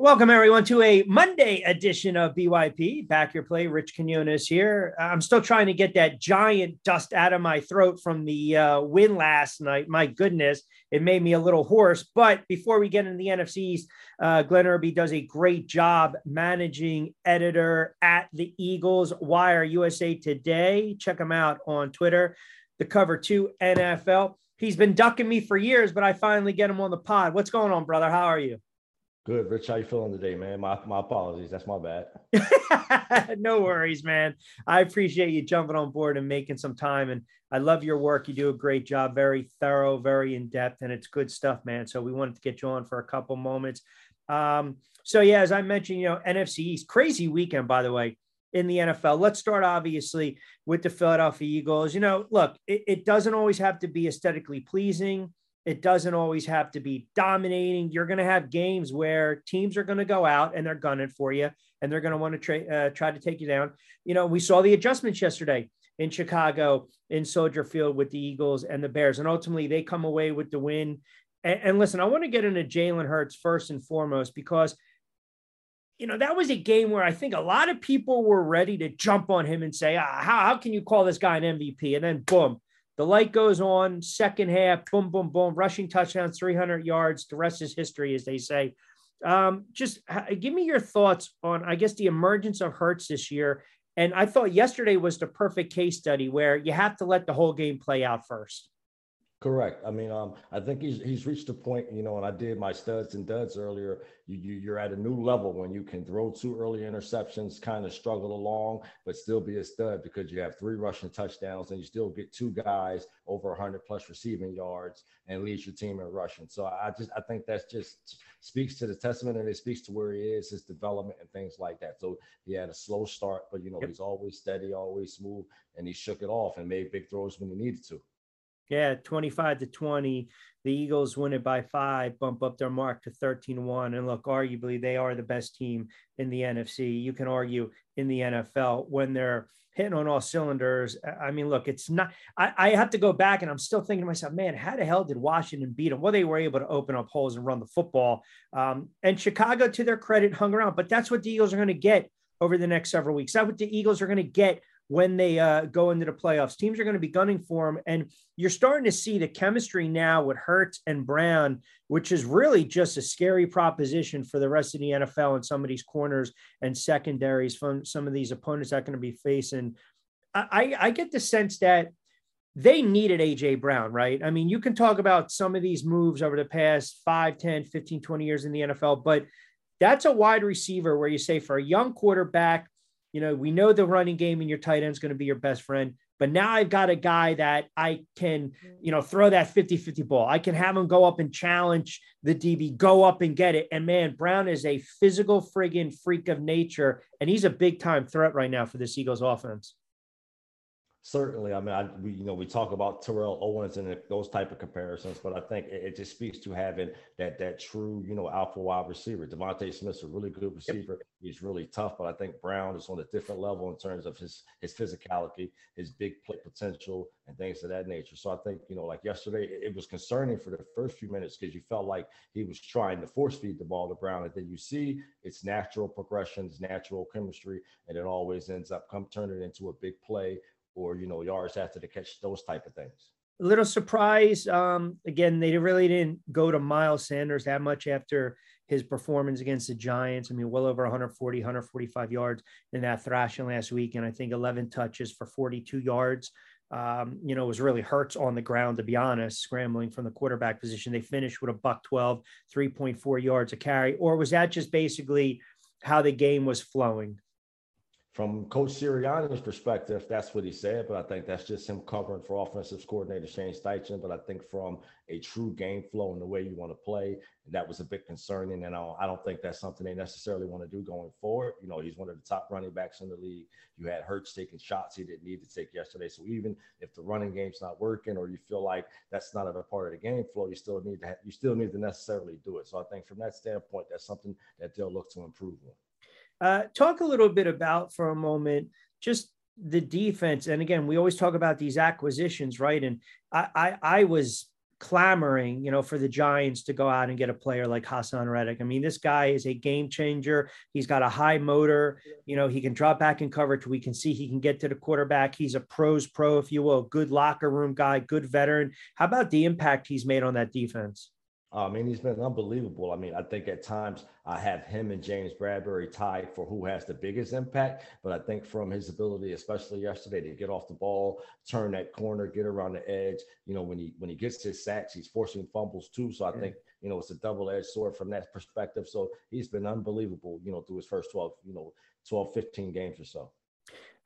Welcome, everyone, to a Monday edition of BYP. Back your play. Rich Quinones here. I'm still trying to get that giant dust out of my throat from the uh, win last night. My goodness, it made me a little hoarse. But before we get into the NFCs, uh, Glenn Erby does a great job managing editor at the Eagles Wire USA Today. Check him out on Twitter. The cover two NFL. He's been ducking me for years, but I finally get him on the pod. What's going on, brother? How are you? Good, Rich. How you feeling today, man? My my apologies. That's my bad. no worries, man. I appreciate you jumping on board and making some time. And I love your work. You do a great job, very thorough, very in depth, and it's good stuff, man. So we wanted to get you on for a couple moments. Um, so yeah, as I mentioned, you know, NFC East, crazy weekend, by the way, in the NFL. Let's start obviously with the Philadelphia Eagles. You know, look, it, it doesn't always have to be aesthetically pleasing it doesn't always have to be dominating. You're going to have games where teams are going to go out and they're gunning for you and they're going to want to tra- uh, try to take you down. You know, we saw the adjustments yesterday in Chicago in Soldier Field with the Eagles and the Bears, and ultimately they come away with the win. And, and listen, I want to get into Jalen Hurts first and foremost because you know, that was a game where I think a lot of people were ready to jump on him and say, ah, how, how can you call this guy an MVP? And then boom, the light goes on, second half, boom, boom, boom, rushing touchdown, 300 yards. The rest is history, as they say. Um, just give me your thoughts on, I guess, the emergence of Hurts this year. And I thought yesterday was the perfect case study where you have to let the whole game play out first. Correct. I mean, um, I think he's he's reached a point, you know, and I did my studs and duds earlier. You, you you're at a new level when you can throw two early interceptions, kind of struggle along, but still be a stud because you have three rushing touchdowns and you still get two guys over 100 plus receiving yards and leads your team in rushing. So I just I think that's just speaks to the testament and it speaks to where he is, his development and things like that. So he had a slow start, but you know yep. he's always steady, always smooth, and he shook it off and made big throws when he needed to. Yeah, 25 to 20. The Eagles win it by five, bump up their mark to 13 1. And look, arguably, they are the best team in the NFC. You can argue in the NFL when they're hitting on all cylinders. I mean, look, it's not, I, I have to go back and I'm still thinking to myself, man, how the hell did Washington beat them? Well, they were able to open up holes and run the football. Um, and Chicago, to their credit, hung around. But that's what the Eagles are going to get over the next several weeks. That's what the Eagles are going to get when they uh, go into the playoffs. Teams are going to be gunning for them. And you're starting to see the chemistry now with Hurts and Brown, which is really just a scary proposition for the rest of the NFL and some of these corners and secondaries from some of these opponents that are going to be facing. I, I get the sense that they needed AJ Brown, right? I mean, you can talk about some of these moves over the past 5, 10, 15, 20 years in the NFL, but that's a wide receiver where you say for a young quarterback, you know, we know the running game and your tight end is going to be your best friend. But now I've got a guy that I can, you know, throw that 50 50 ball. I can have him go up and challenge the DB, go up and get it. And man, Brown is a physical friggin' freak of nature. And he's a big time threat right now for this Eagles offense certainly. I mean I, we you know we talk about terrell owens and those type of comparisons but i think it, it, just speaks to having that that true you know alpha wide receiver. Devonta smith's a really good receiver. Yep. he's really tough but i think brown is on a different level in terms of his his physicality his big play potential and things of that nature. So i think you know like yesterday it, it was concerning for the first few minutes because you felt like he was trying to force feed the ball to brown and then you see it's natural progressions natural chemistry and it always ends up come turning into a big play or you know yards after the catch, those type of things. A little surprise. Um, again, they really didn't go to Miles Sanders that much after his performance against the Giants. I mean, well over 140, 145 yards in that thrashing last week, and I think 11 touches for 42 yards. Um, you know, was really hurts on the ground, to be honest, scrambling from the quarterback position. They finished with a buck 12, 3.4 yards a carry, or was that just basically how the game was flowing? From Coach Sirianni's perspective, that's what he said, but I think that's just him covering for offensive coordinator Shane Steichen. But I think from a true game flow and the way you want to play, that was a bit concerning. And I don't think that's something they necessarily want to do going forward. You know, he's one of the top running backs in the league. You had Hurts taking shots he didn't need to take yesterday. So even if the running game's not working or you feel like that's not a part of the game flow, you still need to have, you still need to necessarily do it. So I think from that standpoint, that's something that they'll look to improve on. Uh, talk a little bit about for a moment just the defense. And again, we always talk about these acquisitions, right? And I, I, I was clamoring, you know, for the Giants to go out and get a player like Hassan Reddick. I mean, this guy is a game changer. He's got a high motor. You know, he can drop back in coverage. We can see he can get to the quarterback. He's a pros pro, if you will, good locker room guy, good veteran. How about the impact he's made on that defense? I mean, he's been unbelievable. I mean, I think at times I have him and James Bradberry tied for who has the biggest impact. But I think from his ability, especially yesterday, to get off the ball, turn that corner, get around the edge. You know, when he when he gets his sacks, he's forcing fumbles too. So I think you know it's a double edged sword from that perspective. So he's been unbelievable. You know, through his first twelve, you know, 12, 15 games or so.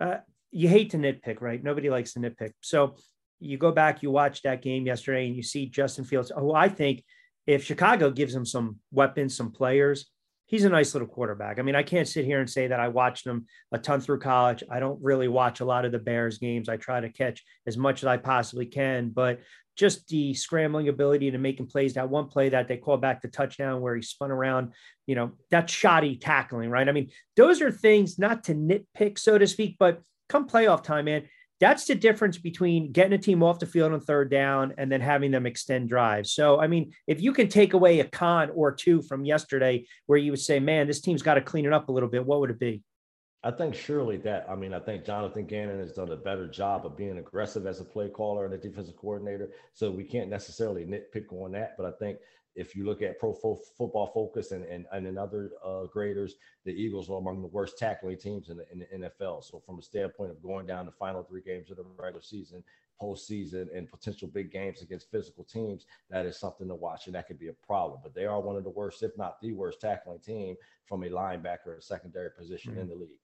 Uh, you hate to nitpick, right? Nobody likes to nitpick. So you go back, you watch that game yesterday, and you see Justin Fields, who I think if Chicago gives him some weapons, some players, he's a nice little quarterback. I mean, I can't sit here and say that I watched him a ton through college. I don't really watch a lot of the Bears games. I try to catch as much as I possibly can, but just the scrambling ability to making plays. That one play that they call back the touchdown where he spun around, you know, that's shoddy tackling, right? I mean, those are things not to nitpick, so to speak, but come playoff time, man, that's the difference between getting a team off the field on third down and then having them extend drives. So, I mean, if you can take away a con or two from yesterday where you would say, man, this team's got to clean it up a little bit, what would it be? I think surely that. I mean, I think Jonathan Gannon has done a better job of being aggressive as a play caller and a defensive coordinator. So we can't necessarily nitpick on that. But I think if you look at Pro Football Focus and, and, and in other uh, graders, the Eagles are among the worst tackling teams in the, in the NFL. So, from a standpoint of going down the final three games of the regular season, postseason, and potential big games against physical teams, that is something to watch, and that could be a problem. But they are one of the worst, if not the worst, tackling team from a linebacker and secondary position mm-hmm. in the league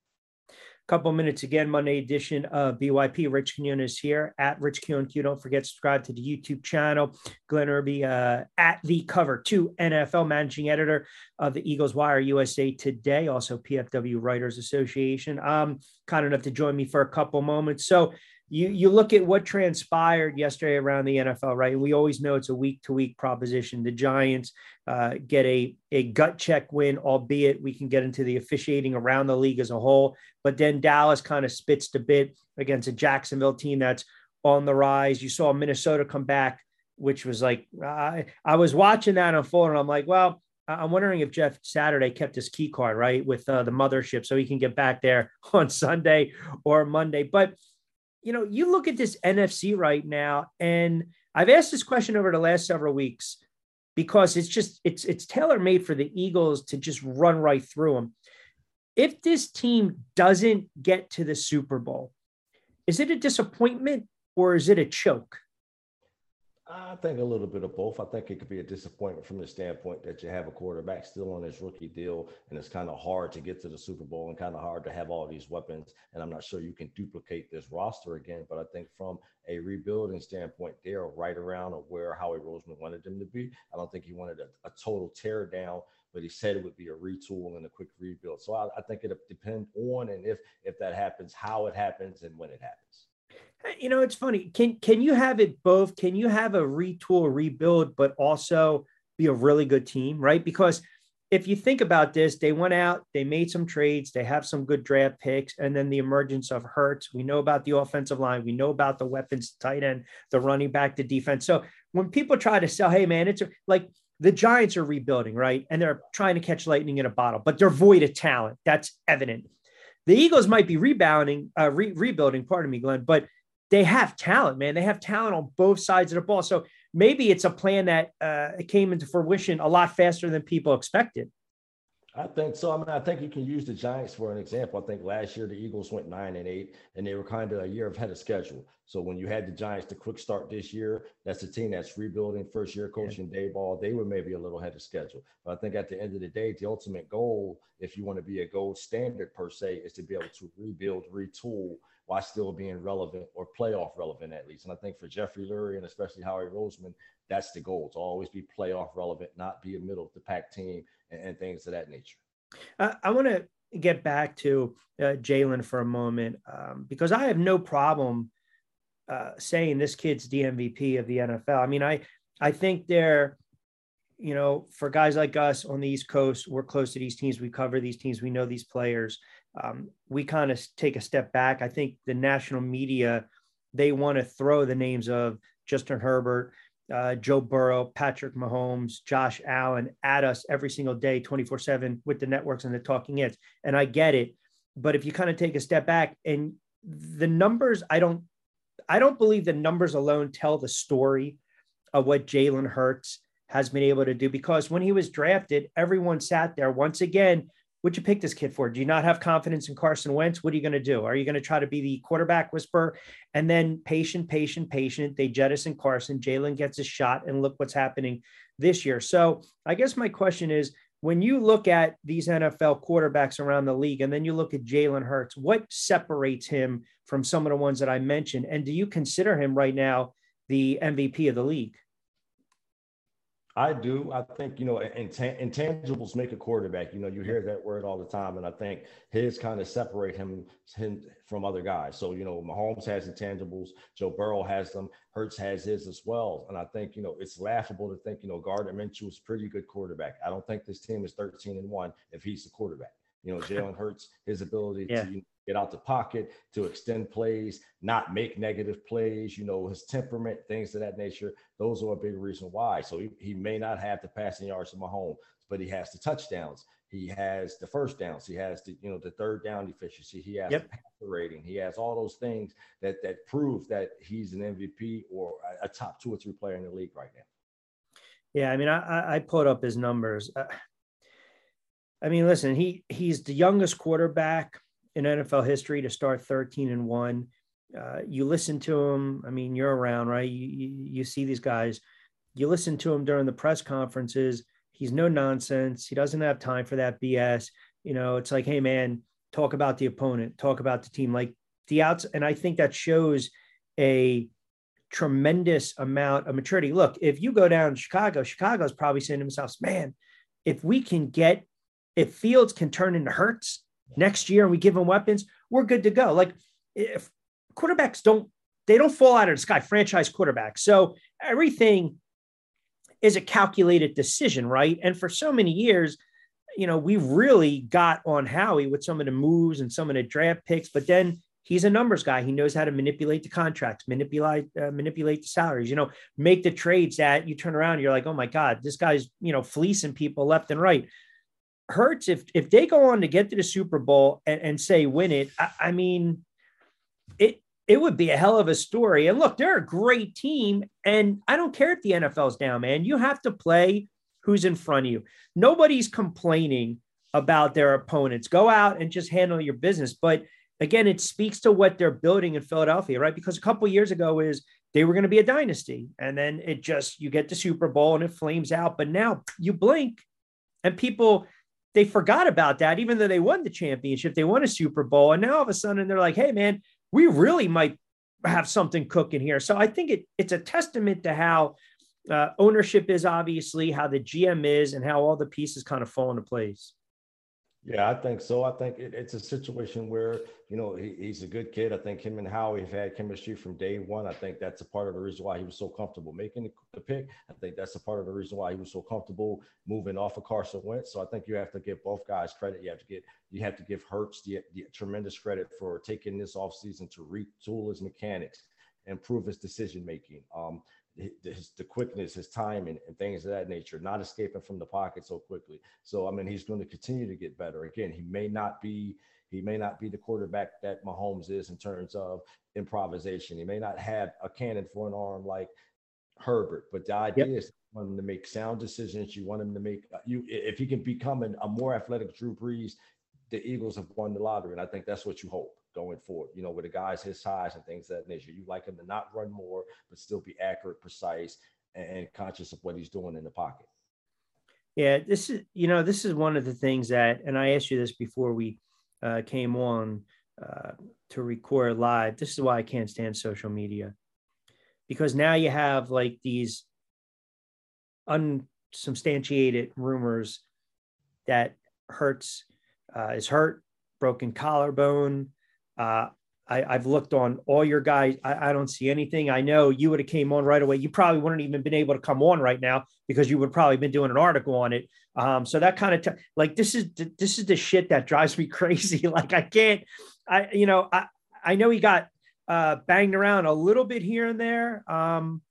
couple minutes again, Monday edition of BYP. Rich Quinones here at Rich Q and Q. Don't forget to subscribe to the YouTube channel. Glenn Erby uh, at the cover two NFL managing editor of the Eagles Wire USA Today, also PFW Writers Association. Um, kind enough to join me for a couple moments. So you you look at what transpired yesterday around the NFL, right? And We always know it's a week to week proposition. The Giants uh, get a a gut check win, albeit we can get into the officiating around the league as a whole. But then Dallas kind of spits the bit against a Jacksonville team that's on the rise. You saw Minnesota come back, which was like I, I was watching that unfold, and I'm like, well. I'm wondering if Jeff Saturday kept his key card right with uh, the mothership so he can get back there on Sunday or Monday. But you know, you look at this NFC right now, and I've asked this question over the last several weeks because it's just it's it's tailor made for the Eagles to just run right through them. If this team doesn't get to the Super Bowl, is it a disappointment or is it a choke? I think a little bit of both. I think it could be a disappointment from the standpoint that you have a quarterback still on his rookie deal, and it's kind of hard to get to the Super Bowl and kind of hard to have all these weapons. And I'm not sure you can duplicate this roster again. But I think from a rebuilding standpoint, they're right around where Howie Roseman wanted them to be. I don't think he wanted a, a total tear down, but he said it would be a retool and a quick rebuild. So I, I think it depends on and if if that happens, how it happens, and when it happens you know, it's funny. Can can you have it both? Can you have a retool, rebuild, but also be a really good team, right? Because if you think about this, they went out, they made some trades, they have some good draft picks, and then the emergence of Hurts. We know about the offensive line, we know about the weapons, tight end, the running back, the defense. So when people try to sell, hey man, it's like the Giants are rebuilding, right? And they're trying to catch lightning in a bottle, but they're void of talent. That's evident. The Eagles might be rebounding, uh, re- rebuilding, pardon me, Glenn, but they have talent, man. They have talent on both sides of the ball. So maybe it's a plan that uh, came into fruition a lot faster than people expected. I think so. I mean, I think you can use the Giants for an example. I think last year the Eagles went nine and eight, and they were kind of a year ahead of schedule. So when you had the Giants the quick start this year, that's a team that's rebuilding first year coaching yeah. ball. They were maybe a little ahead of schedule. But I think at the end of the day, the ultimate goal, if you want to be a gold standard per se, is to be able to rebuild, retool, while still being relevant or playoff relevant at least. And I think for Jeffrey Lurie and especially Howie Roseman, that's the goal to always be playoff relevant, not be a middle of the pack team and, and things of that nature. Uh, I want to get back to uh, Jalen for a moment um, because I have no problem uh, saying this kid's the MVP of the NFL. I mean, I I think they're you know, for guys like us on the East Coast, we're close to these teams. We cover these teams. We know these players um, we kind of take a step back. I think the national media they want to throw the names of Justin Herbert uh, Joe Burrow, Patrick Mahomes, Josh Allen at us every single day, 24 7 with the networks and the talking heads. And I get it. But if you kind of take a step back and the numbers, I don't, I don't believe the numbers alone tell the story of what Jalen Hurts has been able to do because when he was drafted, everyone sat there once again What'd you pick this kid for? Do you not have confidence in Carson Wentz? What are you going to do? Are you going to try to be the quarterback whisperer? And then patient, patient, patient. They jettison Carson. Jalen gets a shot, and look what's happening this year. So I guess my question is when you look at these NFL quarterbacks around the league, and then you look at Jalen Hurts, what separates him from some of the ones that I mentioned? And do you consider him right now the MVP of the league? I do. I think, you know, intangibles make a quarterback. You know, you hear that word all the time. And I think his kind of separate him, him from other guys. So, you know, Mahomes has intangibles. Joe Burrow has them. Hurts has his as well. And I think, you know, it's laughable to think, you know, Gardner Minshew is a pretty good quarterback. I don't think this team is 13 and one if he's the quarterback. You know, Jalen Hurts, his ability yeah. to get out the pocket, to extend plays, not make negative plays, you know, his temperament, things of that nature. Those are a big reason why. So he, he may not have the passing yards of Mahomes, but he has the touchdowns. He has the first downs. He has the, you know, the third down efficiency. He has yep. the passer rating. He has all those things that that prove that he's an MVP or a, a top two or three player in the league right now. Yeah, I mean, I, I put up his numbers. Uh, I mean, listen, he he's the youngest quarterback in NFL history to start 13 and one. Uh, you listen to him. I mean, you're around, right? You, you, you see these guys. You listen to him during the press conferences. He's no nonsense. He doesn't have time for that BS. You know, it's like, hey man, talk about the opponent, talk about the team, like the outs. And I think that shows a tremendous amount of maturity. Look, if you go down Chicago, Chicago's probably saying to themselves, man, if we can get, if Fields can turn into Hurts, next year and we give them weapons, we're good to go. Like if quarterbacks don't they don't fall out of the sky, franchise quarterbacks. So everything is a calculated decision, right? And for so many years, you know, we really got on Howie with some of the moves and some of the draft picks, but then he's a numbers guy. He knows how to manipulate the contracts, manipulate uh, manipulate the salaries, you know, make the trades that you turn around, you're like, "Oh my god, this guy's, you know, fleecing people left and right." Hurts, if if they go on to get to the Super Bowl and, and say win it, I, I, mean, it it would be a hell of a story. And look, they're a great team, and I don't care if the NFL's down, man. You have to play who's in front of you. Nobody's complaining about their opponents. Go out and just handle your business. But again, it speaks to what they're building in Philadelphia, right? Because a couple years ago is they were going to be a dynasty, and then it just you get the Super Bowl and it flames out. But now you blink, and people they forgot about that, even though they won the championship, they won a Super Bowl, and now all of a sudden they're like, "Hey, man, we really might have something cooking here." So I think it, it's a testament to how uh, ownership is, obviously, how the GM is, and how all the pieces kind of fall into place. Yeah, I think so. I think it, it's a situation where, you know, he, he's a good kid. I think him and Howie have had chemistry from day one. I think that's a part of the reason why he was so comfortable making the, pick. I think that's a part of the reason why he was so comfortable moving off of Carson Wentz. So I think you have to give both guys credit. You have to get you have to give Hurts the, the tremendous credit for taking this offseason to retool his mechanics, improve his decision making. Um, his, the quickness, his timing, and things of that nature, not escaping from the pocket so quickly. So I mean, he's going to continue to get better. Again, he may not be he may not be the quarterback that Mahomes is in terms of improvisation. He may not have a cannon for an arm like Herbert, but the idea yep. is you want him to make sound decisions. You want him to make uh, you if he can become an, a more athletic Drew Brees, the Eagles have won the lottery, and I think that's what you hope going forward. You know, with the guys his size and things that nature, you like him to not run more, but still be accurate, precise, and conscious of what he's doing in the pocket. Yeah, this is you know this is one of the things that, and I asked you this before we uh, came on uh, to record live. This is why I can't stand social media because now you have like these unsubstantiated rumors that Hurts uh, is hurt, broken collarbone, uh, I, have looked on all your guys. I, I, don't see anything. I know you would have came on right away. You probably wouldn't even been able to come on right now because you would probably been doing an article on it. Um, so that kind of t- like this is this is the shit that drives me crazy. like I can't. I you know I I know he got uh, banged around a little bit here and there. Um,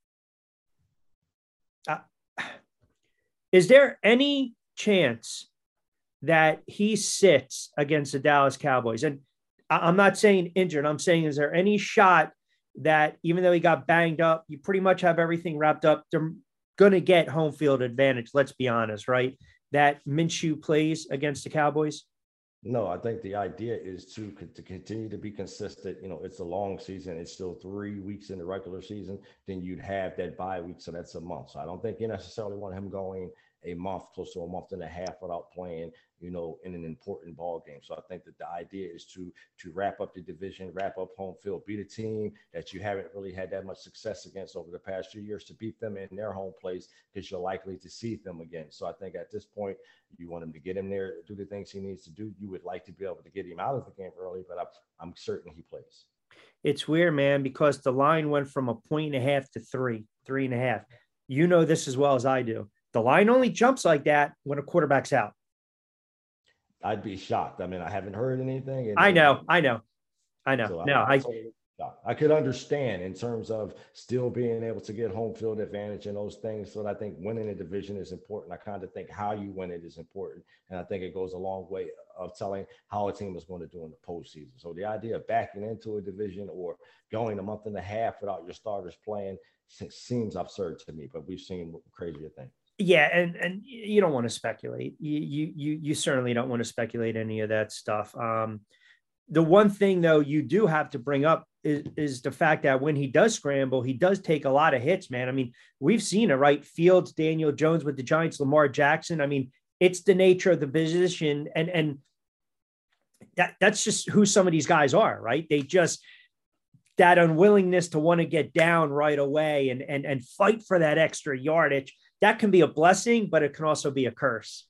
Is there any chance that he sits against the Dallas Cowboys? And I'm not saying injured. I'm saying, is there any shot that even though he got banged up, you pretty much have everything wrapped up? They're going to get home field advantage. Let's be honest, right? That Minshew plays against the Cowboys. No, I think the idea is to to continue to be consistent. You know, it's a long season. It's still three weeks in the regular season. Then you'd have that bye week, so that's a month. So I don't think you necessarily want him going a month, close to a month and a half without playing, you know, in an important ball game. So I think that the idea is to to wrap up the division, wrap up home field, beat a team that you haven't really had that much success against over the past few years, to beat them in their home place because you're likely to see them again. So I think at this point, you want him to get him there, do the things he needs to do. You would like to be able to get him out of the game early, but I'm, I'm certain he plays. It's weird, man, because the line went from a point and a half to three, three and a half. You know this as well as I do the line only jumps like that when a quarterback's out. I'd be shocked. I mean, I haven't heard anything. I know, I know, I know. So no, I, I could understand in terms of still being able to get home field advantage and those things. So I think winning a division is important. I kind of think how you win it is important, and I think it goes a long way of telling how a team is going to do in the postseason. So the idea of backing into a division or going a month and a half without your starters playing seems absurd to me. But we've seen crazier things yeah and and you don't want to speculate you you you certainly don't want to speculate any of that stuff. Um the one thing though you do have to bring up is, is the fact that when he does scramble he does take a lot of hits man. I mean we've seen it right? Fields daniel jones with the giants lamar jackson. I mean it's the nature of the position and and that that's just who some of these guys are right? They just that unwillingness to want to get down right away and and and fight for that extra yardage that can be a blessing, but it can also be a curse.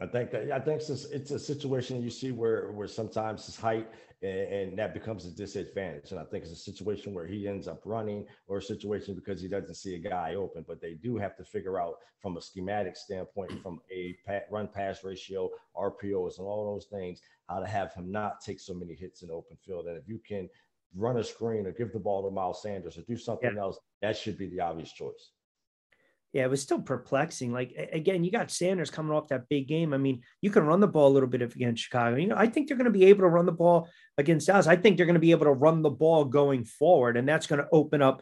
I think I think it's a, it's a situation you see where where sometimes his height and, and, that becomes a disadvantage. And I think it's a situation where he ends up running or a situation because he doesn't see a guy open. But they do have to figure out from a schematic standpoint, from a run pass ratio, RPOs, and all those things, how to have him not take so many hits in open field. And if you can run a screen or give the ball to Miles Sanders or do something yeah. else, that should be the obvious choice yeah, it was still perplexing. Like again, you got Sanders coming off that big game. I mean, you can run the ball a little bit against Chicago. You know, I think they're going to be able to run the ball against us. I think they're going to be able to run the ball going forward, and that's going to open up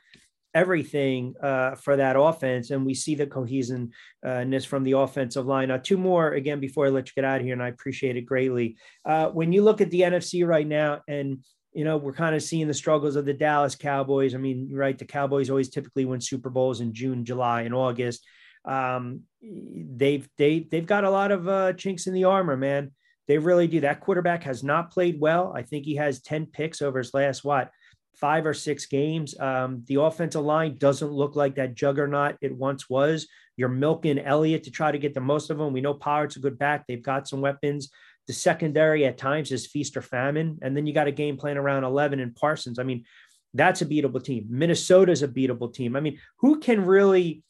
everything uh, for that offense. And we see the cohesiveness from the offensive line. Uh, two more again before I let you get out of here, and I appreciate it greatly. Uh, when you look at the NFC right now, and you know, we're kind of seeing the struggles of the Dallas Cowboys. I mean, right, the Cowboys always typically win Super Bowls in June, July, and August. Um, they've they they've got a lot of uh, chinks in the armor, man. They really do. That quarterback has not played well. I think he has ten picks over his last what five or six games. Um, the offensive line doesn't look like that juggernaut it once was. You're milking Elliott to try to get the most of them. We know Pollard's a good back. They've got some weapons. The secondary at times is feast or famine. And then you got a game plan around 11 and Parsons. I mean, that's a beatable team. Minnesota's a beatable team. I mean, who can really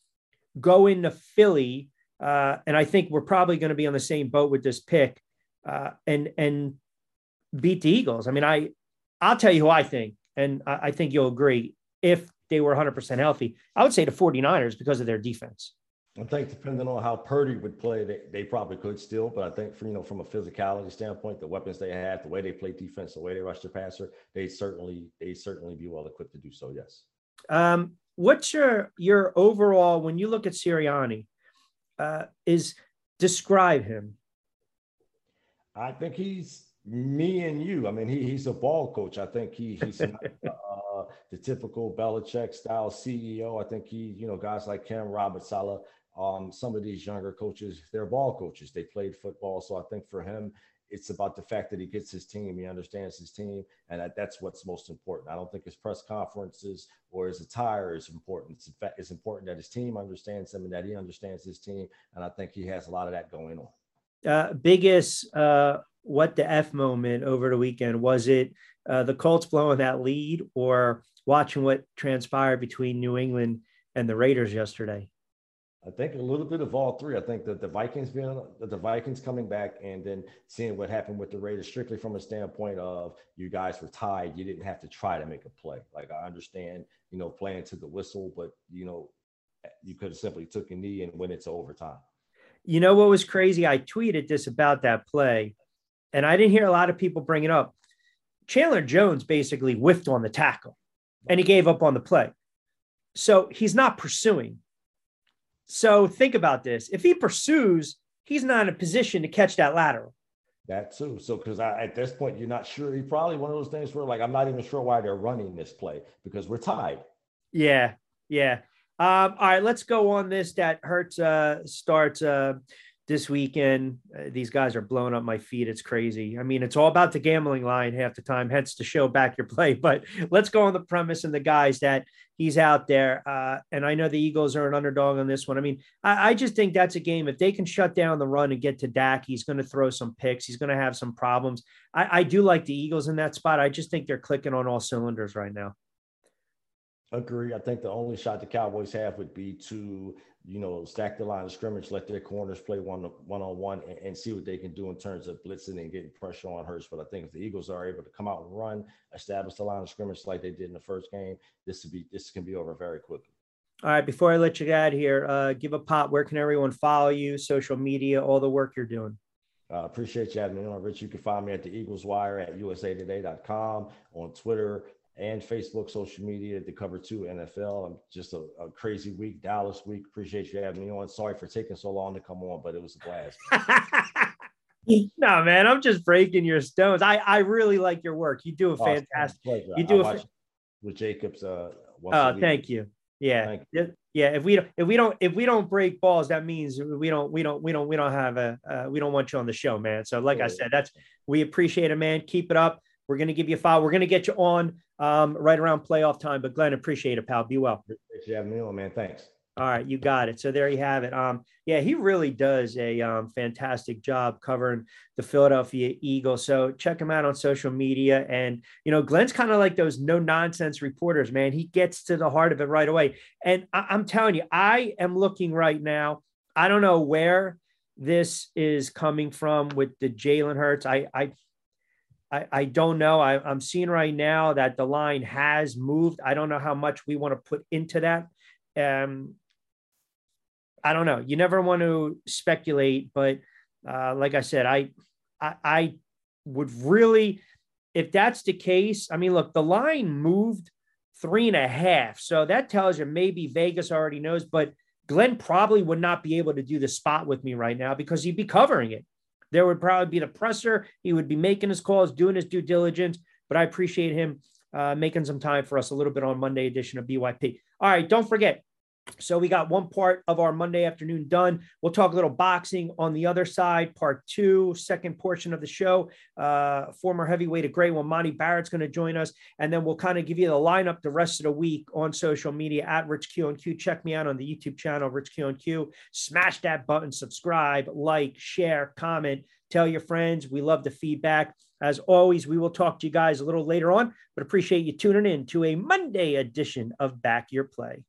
go into Philly? Uh, and I think we're probably going to be on the same boat with this pick uh, and and beat the Eagles. I mean, I I'll tell you who I think, and I, I think you'll agree. If they were 100% healthy, I would say the 49ers because of their defense. I think depending on how Purdy would play, they, they probably could still. But I think from you know from a physicality standpoint, the weapons they have, the way they play defense, the way they rush the passer, they certainly they certainly be well equipped to do so. Yes. Um, what's your your overall when you look at Sirianni? Uh, is describe him. I think he's me and you. I mean, he, he's a ball coach. I think he he's not, uh, the typical Belichick style CEO. I think he, you know, guys like Kim Robert Saleh, um, some of these younger coaches, they're ball coaches. They played football. So I think for him, it's about the fact that he gets his team, he understands his team, and that, that's what's most important. I don't think his press conferences or his attire is important. It's, in fact, it's important that his team understands him and that he understands his team. And I think he has a lot of that going on. Uh, biggest uh, what the F moment over the weekend? Was it uh, the Colts blowing that lead or watching what transpired between New England and the Raiders yesterday? I think a little bit of all three. I think that the Vikings being the Vikings coming back and then seeing what happened with the Raiders strictly from a standpoint of you guys were tied. You didn't have to try to make a play. Like I understand, you know, playing to the whistle, but you know, you could have simply took a knee and went into overtime. You know what was crazy? I tweeted this about that play, and I didn't hear a lot of people bring it up. Chandler Jones basically whiffed on the tackle and he gave up on the play. So he's not pursuing. So think about this. If he pursues, he's not in a position to catch that lateral. That too. So, because at this point, you're not sure. He probably one of those things where, like, I'm not even sure why they're running this play because we're tied. Yeah, yeah. Um, all right, let's go on this. That Hurts uh, starts uh, this weekend. Uh, these guys are blowing up my feet. It's crazy. I mean, it's all about the gambling line half the time, hence the show back your play. But let's go on the premise and the guys that he's out there. Uh, and I know the Eagles are an underdog on this one. I mean, I, I, just think that's a game. If they can shut down the run and get to Dak, he's going to throw some picks. He's going to have some problems. I, I do like the Eagles in that spot. I just think they're clicking on all cylinders right now. Agree. I think the only shot the Cowboys have would be to, you know, stack the line of scrimmage, let their corners play one one on one, and see what they can do in terms of blitzing and getting pressure on Hurts. But I think if the Eagles are able to come out and run, establish the line of scrimmage like they did in the first game, this would be this can be over very quickly. All right. Before I let you get out here, uh, give a pop. Where can everyone follow you? Social media, all the work you're doing. Uh, appreciate you having me on, Rich. You can find me at the Eagles Wire at usatoday.com on Twitter and Facebook, social media to cover two NFL. I'm just a, a, crazy week, Dallas week. Appreciate you having me on. Sorry for taking so long to come on, but it was a blast. no, man, I'm just breaking your stones. I I really like your work. You do a oh, fantastic. You do a with Jacobs. Uh, oh, thank you. Yeah, thank you. yeah. If we don't, if we don't, if we don't break balls, that means we don't, we don't, we don't, we don't have a, uh, we don't want you on the show, man. So, like yeah. I said, that's we appreciate it, man. Keep it up. We're going to give you a file. We're going to get you on um, right around playoff time. But Glenn, appreciate it, pal. Be well. Appreciate you having me on, man. Thanks. All right, you got it. So there you have it. Um, yeah, he really does a um, fantastic job covering the Philadelphia Eagles. So check him out on social media. And you know, Glenn's kind of like those no nonsense reporters, man. He gets to the heart of it right away. And I- I'm telling you, I am looking right now. I don't know where this is coming from with the Jalen Hurts. I I I, I don't know. I, I'm seeing right now that the line has moved. I don't know how much we want to put into that. Um, I don't know. You never want to speculate, but uh, like I said, I, I, I would really, if that's the case. I mean, look, the line moved three and a half, so that tells you maybe Vegas already knows. But Glenn probably would not be able to do the spot with me right now because he'd be covering it. There would probably be the presser. He would be making his calls, doing his due diligence. But I appreciate him uh, making some time for us a little bit on Monday edition of BYP. All right, don't forget, so we got one part of our Monday afternoon done. We'll talk a little boxing on the other side, part two, second portion of the show. Uh, former heavyweight of great one, Monte Barrett's going to join us. And then we'll kind of give you the lineup the rest of the week on social media at Rich Q and Q. Check me out on the YouTube channel, Rich Q and Q. Smash that button, subscribe, like, share, comment, tell your friends. We love the feedback. As always, we will talk to you guys a little later on, but appreciate you tuning in to a Monday edition of Back Your Play.